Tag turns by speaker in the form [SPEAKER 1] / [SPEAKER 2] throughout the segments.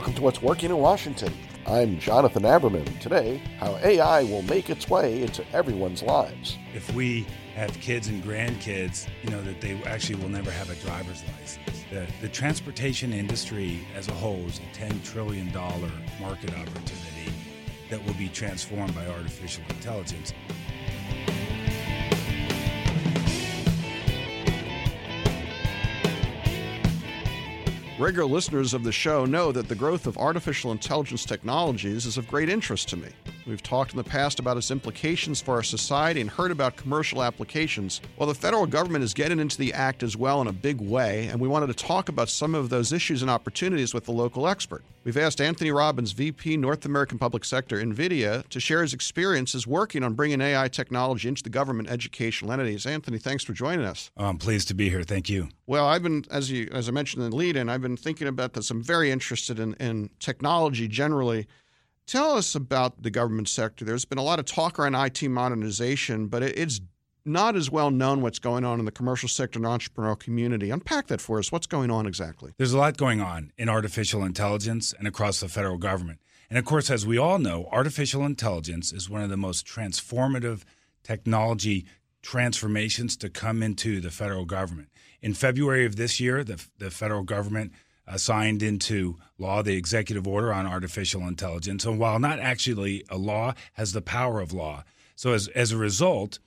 [SPEAKER 1] Welcome to What's Working in Washington. I'm Jonathan Aberman. Today, how AI will make its way into everyone's lives.
[SPEAKER 2] If we have kids and grandkids, you know, that they actually will never have a driver's license. The, the transportation industry as a whole is a $10 trillion market opportunity that will be transformed by artificial intelligence.
[SPEAKER 3] Regular listeners of the show know that the growth of artificial intelligence technologies is of great interest to me. We've talked in the past about its implications for our society and heard about commercial applications. Well, the federal government is getting into the act as well in a big way, and we wanted to talk about some of those issues and opportunities with the local expert. We've asked Anthony Robbins, VP North American Public Sector, NVIDIA, to share his experiences working on bringing AI technology into the government educational entities. Anthony, thanks for joining us.
[SPEAKER 2] Oh, I'm pleased to be here. Thank you.
[SPEAKER 3] Well, I've been, as you as I mentioned in the lead-in, I've been thinking about this. I'm very interested in, in technology generally. Tell us about the government sector. There's been a lot of talk around IT modernization, but it's not as well known what's going on in the commercial sector and entrepreneurial community. Unpack that for us. What's going on exactly?
[SPEAKER 2] There's a lot going on in artificial intelligence and across the federal government. And of course, as we all know, artificial intelligence is one of the most transformative technology transformations to come into the federal government. In February of this year, the, the federal government uh, signed into law the executive order on artificial intelligence. And while not actually a law, has the power of law. So as, as a result,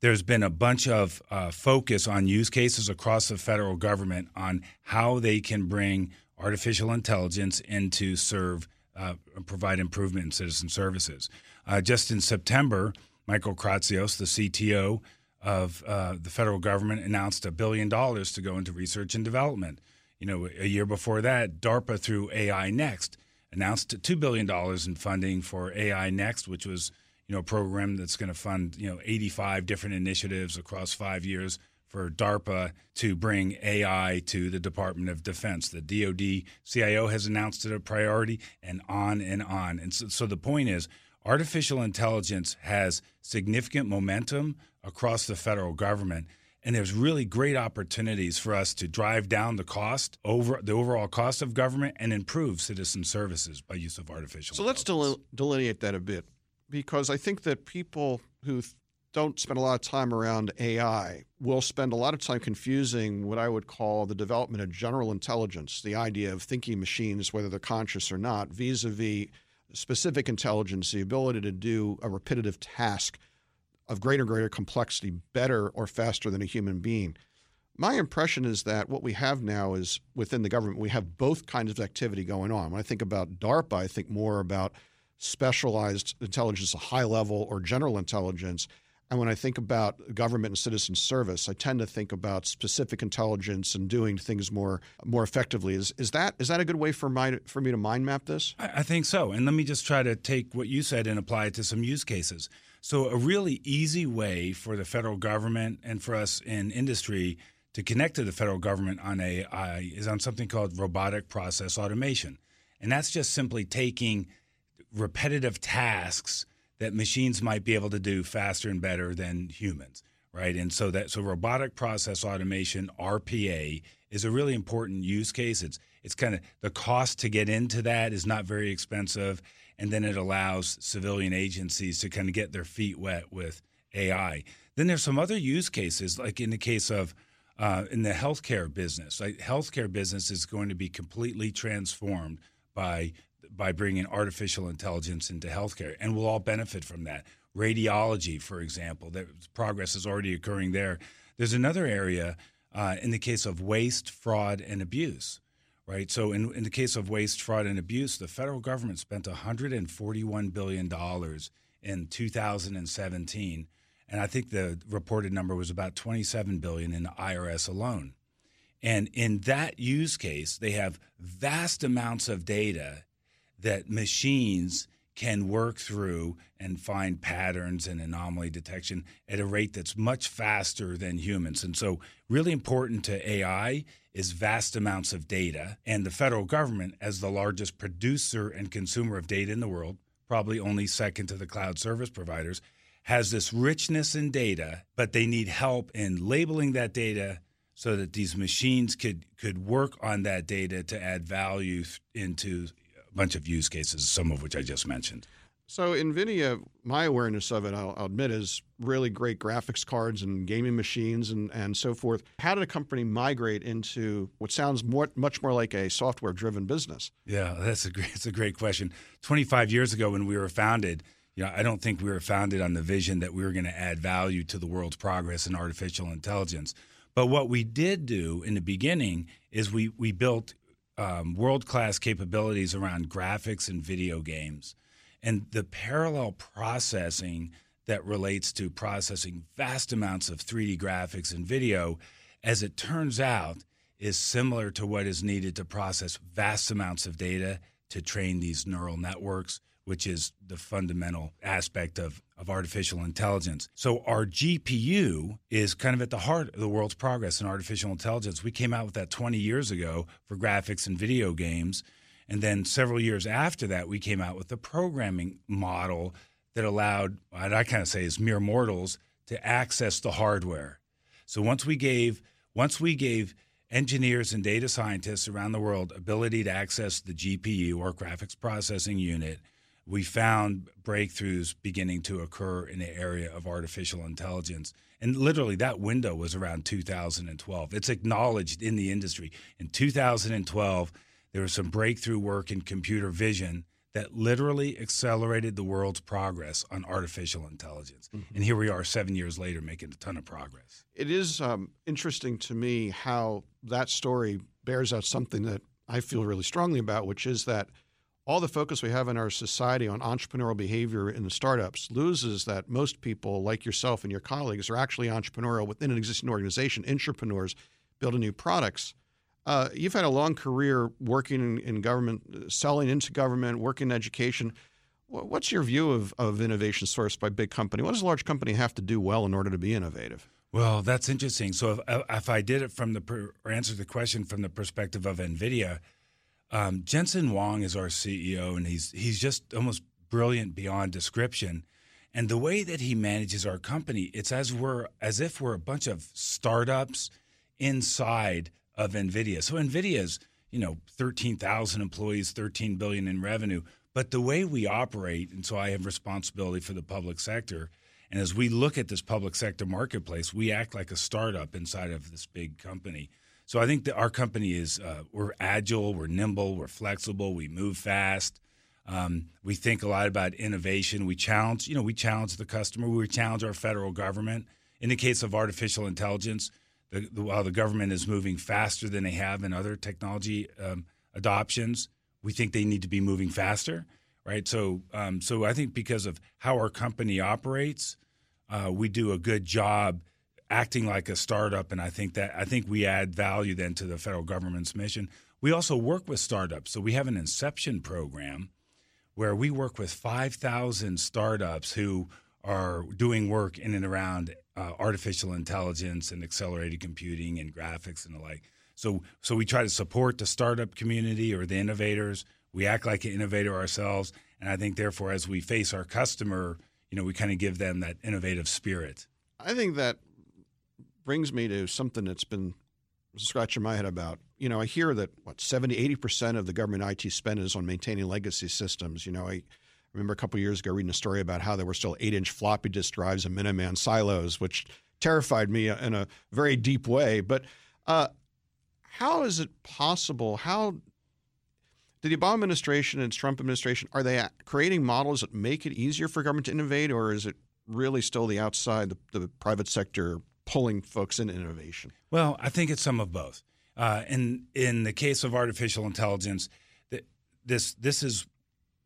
[SPEAKER 2] there's been a bunch of uh, focus on use cases across the federal government on how they can bring artificial intelligence in to serve, uh, provide improvement in citizen services. Uh, just in September, Michael Kratzios, the CTO of uh, the federal government, announced a billion dollars to go into research and development. You know, a year before that, DARPA through AI Next announced $2 billion in funding for AI Next, which was, you know, a program that's going to fund, you know, 85 different initiatives across five years for DARPA to bring AI to the Department of Defense. The DoD CIO has announced it a priority, and on and on. And so, so the point is, artificial intelligence has significant momentum across the federal government and there's really great opportunities for us to drive down the cost over the overall cost of government and improve citizen services by use of artificial
[SPEAKER 3] so let's del- delineate that a bit because i think that people who don't spend a lot of time around ai will spend a lot of time confusing what i would call the development of general intelligence the idea of thinking machines whether they're conscious or not vis-a-vis specific intelligence the ability to do a repetitive task of greater greater complexity better or faster than a human being. My impression is that what we have now is within the government, we have both kinds of activity going on. When I think about DARPA, I think more about specialized intelligence, a high level or general intelligence. And when I think about government and citizen service, I tend to think about specific intelligence and doing things more more effectively. Is is that is that a good way for my for me to mind map this?
[SPEAKER 2] I, I think so. And let me just try to take what you said and apply it to some use cases. So, a really easy way for the federal government and for us in industry to connect to the federal government on AI is on something called robotic process automation. And that's just simply taking repetitive tasks that machines might be able to do faster and better than humans, right? And so that so robotic process automation RPA is a really important use case. It's it's kind of the cost to get into that is not very expensive and then it allows civilian agencies to kind of get their feet wet with AI. Then there's some other use cases, like in the case of uh, in the healthcare business. Like healthcare business is going to be completely transformed by by bringing artificial intelligence into healthcare, and we'll all benefit from that. Radiology, for example, that progress is already occurring there. There's another area uh, in the case of waste, fraud, and abuse right? So, in, in the case of waste, fraud, and abuse, the federal government spent $141 billion in 2017. And I think the reported number was about 27 billion in the IRS alone. And in that use case, they have vast amounts of data that machines can work through and find patterns and anomaly detection at a rate that's much faster than humans. And so, really important to AI is vast amounts of data. And the federal government, as the largest producer and consumer of data in the world, probably only second to the cloud service providers, has this richness in data, but they need help in labeling that data so that these machines could could work on that data to add value into a bunch of use cases, some of which I just mentioned.
[SPEAKER 3] So NVIDIA, my awareness of it, I'll, I'll, admit, is really great graphics cards and gaming machines and, and so forth. How did a company migrate into what sounds more, much more like a software-driven business?
[SPEAKER 2] Yeah, that's a great, that's a great question. 25 years ago when we were founded, you know, I don't think we were founded on the vision that we were going to add value to the world's progress in artificial intelligence. But what we did do in the beginning is we, we built um, world-class capabilities around graphics and video games – and the parallel processing that relates to processing vast amounts of 3D graphics and video, as it turns out, is similar to what is needed to process vast amounts of data to train these neural networks, which is the fundamental aspect of, of artificial intelligence. So, our GPU is kind of at the heart of the world's progress in artificial intelligence. We came out with that 20 years ago for graphics and video games. And then several years after that, we came out with a programming model that allowed, what I kind of say is mere mortals, to access the hardware. So once we gave, once we gave engineers and data scientists around the world ability to access the GPU or graphics processing unit, we found breakthroughs beginning to occur in the area of artificial intelligence. And literally, that window was around 2012. It's acknowledged in the industry. In 2012, there was some breakthrough work in computer vision that literally accelerated the world's progress on artificial intelligence. Mm-hmm. And here we are seven years later making a ton of progress.
[SPEAKER 3] It is um, interesting to me how that story bears out something that I feel really strongly about, which is that all the focus we have in our society on entrepreneurial behavior in the startups loses that most people, like yourself and your colleagues, are actually entrepreneurial within an existing organization, entrepreneurs building new products. Uh, you've had a long career working in, government, selling into government, working in education. What's your view of, of innovation sourced by big company? What does a large company have to do well in order to be innovative?
[SPEAKER 2] Well, that's interesting. So if, if I did it from the or answer the question from the perspective of NVIDIA, um, Jensen Huang is our CEO, and he's he's just almost brilliant beyond description. And the way that he manages our company, it's as we're as if we're a bunch of startups inside of NVIDIA. So NVIDIA's, you know, 13,000 employees, 13 billion in revenue. But the way we operate, and so I have responsibility for the public sector. And as we look at this public sector marketplace, we act like a startup inside of this big company. So I think that our company is uh, we're agile, we're nimble, we're flexible, we move fast. Um, we think a lot about innovation. We challenge, you know, we challenge the customer. We challenge our federal government. In the case of artificial intelligence, the, the, while the government is moving faster than they have in other technology um, adoptions, we think they need to be moving faster, right? So, um, so I think because of how our company operates, uh, we do a good job acting like a startup, and I think that I think we add value then to the federal government's mission. We also work with startups, so we have an inception program where we work with 5,000 startups who are doing work in and around uh, artificial intelligence and accelerated computing and graphics and the like. So, so we try to support the startup community or the innovators. We act like an innovator ourselves, and I think therefore, as we face our customer, you know, we kind of give them that innovative spirit.
[SPEAKER 3] I think that brings me to something that's been scratching my head about. You know, I hear that what 70, 80 percent of the government IT spend is on maintaining legacy systems. You know, I remember a couple years ago reading a story about how there were still eight inch floppy disk drives in Minuteman silos, which terrified me in a very deep way. But uh, how is it possible? How did the Obama administration and Trump administration are they creating models that make it easier for government to innovate, or is it really still the outside, the, the private sector pulling folks into innovation?
[SPEAKER 2] Well, I think it's some of both. Uh, in in the case of artificial intelligence, this this is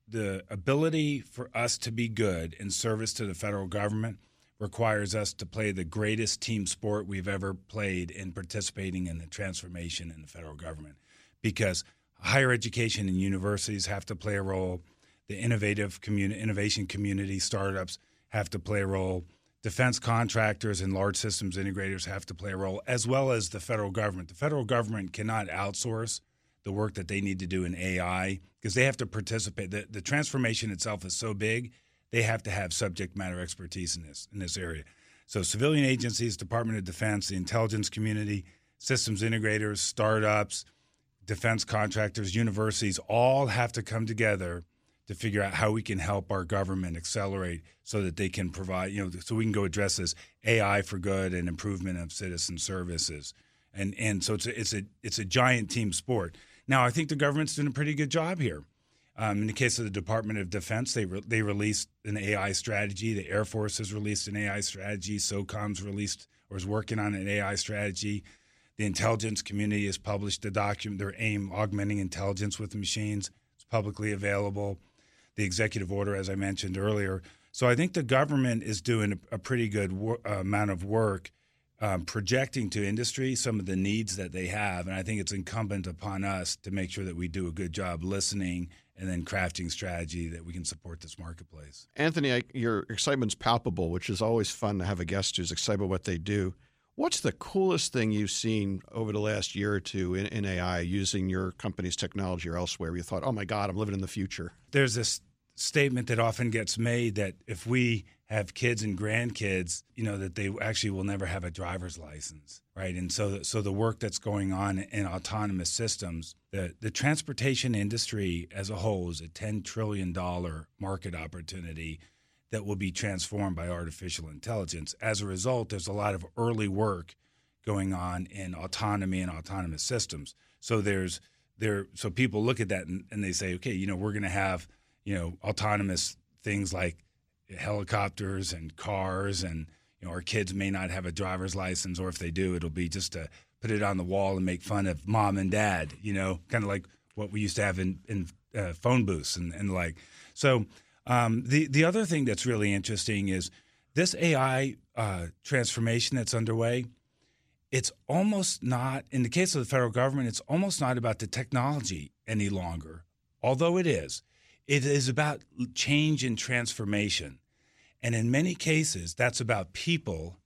[SPEAKER 2] the ability for us to be good in service to the federal government requires us to play the greatest team sport we've ever played in participating in the transformation in the federal government because higher education and universities have to play a role the innovative community innovation community startups have to play a role defense contractors and large systems integrators have to play a role as well as the federal government the federal government cannot outsource the work that they need to do in AI because they have to participate. The, the transformation itself is so big, they have to have subject matter expertise in this in this area. So civilian agencies, Department of Defense, the intelligence community, systems integrators, startups, defense contractors, universities all have to come together to figure out how we can help our government accelerate so that they can provide, you know, so we can go address this AI for good and improvement of citizen services. And and so it's a, it's a it's a giant team sport. Now I think the government's doing a pretty good job here. Um, in the case of the Department of Defense, they re- they released an AI strategy. The Air Force has released an AI strategy. SOCOM's released or is working on an AI strategy. The intelligence community has published a document, their AIM, Augmenting Intelligence with Machines. It's publicly available. The executive order, as I mentioned earlier. So I think the government is doing a pretty good wor- uh, amount of work um, projecting to industry some of the needs that they have. And I think it's incumbent upon us to make sure that we do a good job listening and then crafting strategy that we can support this marketplace.
[SPEAKER 3] Anthony, I, your excitement's palpable, which is always fun to have a guest who's excited about what they do. What's the coolest thing you've seen over the last year or two in, in AI using your company's technology or elsewhere where you thought, oh my God, I'm living in the future?
[SPEAKER 2] There's this statement that often gets made that if we have kids and grandkids, you know, that they actually will never have a driver's license, right? And so, so the work that's going on in autonomous systems, the the transportation industry as a whole is a ten trillion dollar market opportunity that will be transformed by artificial intelligence. As a result, there's a lot of early work going on in autonomy and autonomous systems. So there's there so people look at that and, and they say, okay, you know, we're going to have you know autonomous things like helicopters and cars and you know our kids may not have a driver's license or if they do it'll be just to put it on the wall and make fun of mom and dad you know kind of like what we used to have in, in uh, phone booths and, and like so um, the the other thing that's really interesting is this AI uh, transformation that's underway. It's almost not, in the case of the federal government, it's almost not about the technology any longer, although it is. It is about change and transformation. And in many cases, that's about people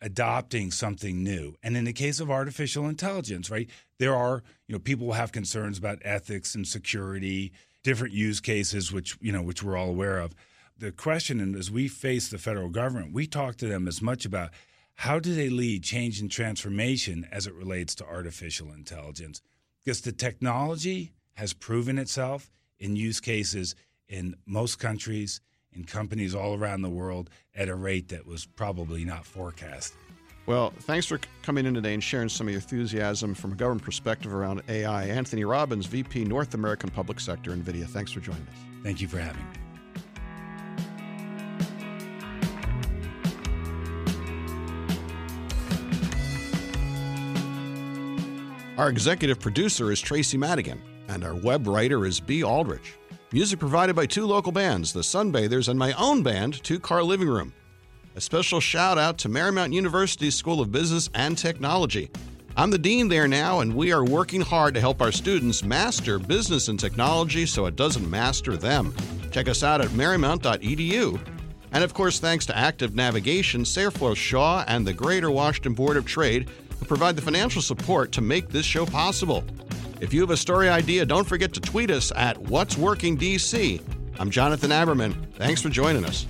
[SPEAKER 2] adopting something new. And in the case of artificial intelligence, right, there are, you know, people have concerns about ethics and security, different use cases, which, you know, which we're all aware of. The question, and as we face the federal government, we talk to them as much about how do they lead change and transformation as it relates to artificial intelligence? Because the technology has proven itself in use cases in most countries, in companies all around the world at a rate that was probably not forecast.
[SPEAKER 3] Well, thanks for coming in today and sharing some of your enthusiasm from a government perspective around AI. Anthony Robbins, VP North American Public Sector, NVIDIA. Thanks for joining us.
[SPEAKER 2] Thank you for having me.
[SPEAKER 3] Our executive producer is Tracy Madigan and our web writer is B. Aldrich. Music provided by two local bands, the Sunbathers, and my own band, Two Car Living Room. A special shout out to Marymount University's School of Business and Technology. I'm the dean there now, and we are working hard to help our students master business and technology so it doesn't master them. Check us out at marymount.edu. And of course, thanks to Active Navigation, Sailorforce Shaw, and the Greater Washington Board of Trade, who provide the financial support to make this show possible. If you have a story idea, don't forget to tweet us at What's Working DC. I'm Jonathan Aberman. Thanks for joining us.